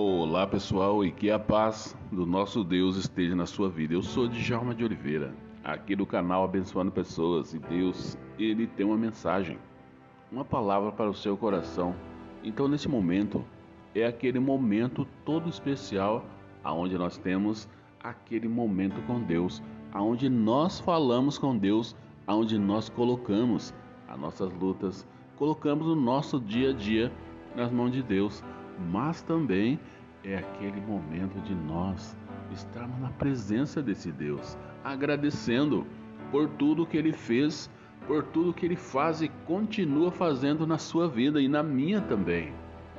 Olá pessoal e que a paz do nosso Deus esteja na sua vida. Eu sou Djalma de Oliveira, aqui do canal Abençoando Pessoas e Deus, ele tem uma mensagem, uma palavra para o seu coração. Então nesse momento é aquele momento todo especial aonde nós temos aquele momento com Deus, aonde nós falamos com Deus, aonde nós colocamos as nossas lutas, colocamos o nosso dia a dia nas mãos de Deus mas também é aquele momento de nós estarmos na presença desse Deus, agradecendo por tudo que ele fez, por tudo que ele faz e continua fazendo na sua vida e na minha também.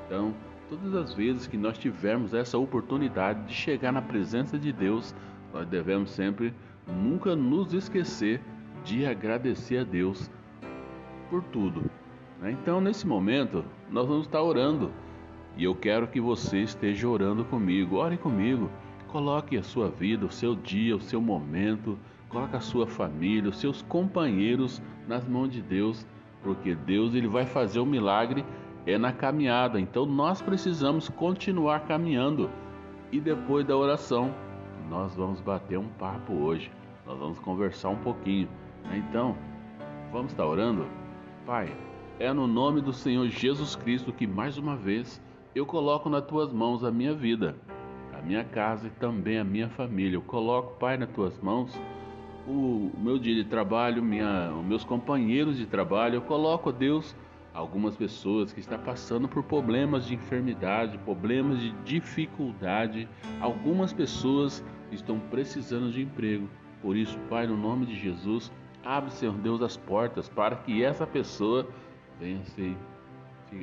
Então, todas as vezes que nós tivermos essa oportunidade de chegar na presença de Deus, nós devemos sempre nunca nos esquecer de agradecer a Deus por tudo. Né? Então, nesse momento, nós vamos estar orando e eu quero que você esteja orando comigo. Ore comigo. Coloque a sua vida, o seu dia, o seu momento, coloque a sua família, os seus companheiros nas mãos de Deus, porque Deus ele vai fazer o um milagre é na caminhada. Então nós precisamos continuar caminhando. E depois da oração, nós vamos bater um papo hoje. Nós vamos conversar um pouquinho. Então, vamos estar orando? Pai, é no nome do Senhor Jesus Cristo que mais uma vez eu coloco nas tuas mãos a minha vida, a minha casa e também a minha família. Eu coloco, Pai, nas tuas mãos o meu dia de trabalho, minha, os meus companheiros de trabalho. Eu coloco, Deus, algumas pessoas que estão passando por problemas de enfermidade, problemas de dificuldade. Algumas pessoas estão precisando de emprego. Por isso, Pai, no nome de Jesus, abre, Senhor Deus, as portas para que essa pessoa venha ser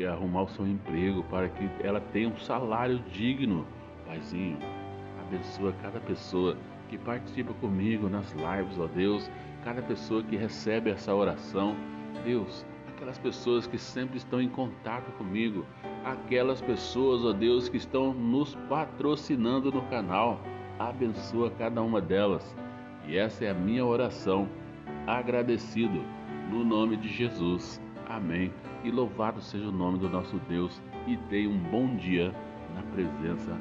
arrumar o seu emprego, para que ela tenha um salário digno. Paizinho, abençoa cada pessoa que participa comigo nas lives, ó Deus, cada pessoa que recebe essa oração. Deus, aquelas pessoas que sempre estão em contato comigo, aquelas pessoas, ó Deus, que estão nos patrocinando no canal. Abençoa cada uma delas. E essa é a minha oração, agradecido, no nome de Jesus. Amém. E louvado seja o nome do nosso Deus e tenha um bom dia na presença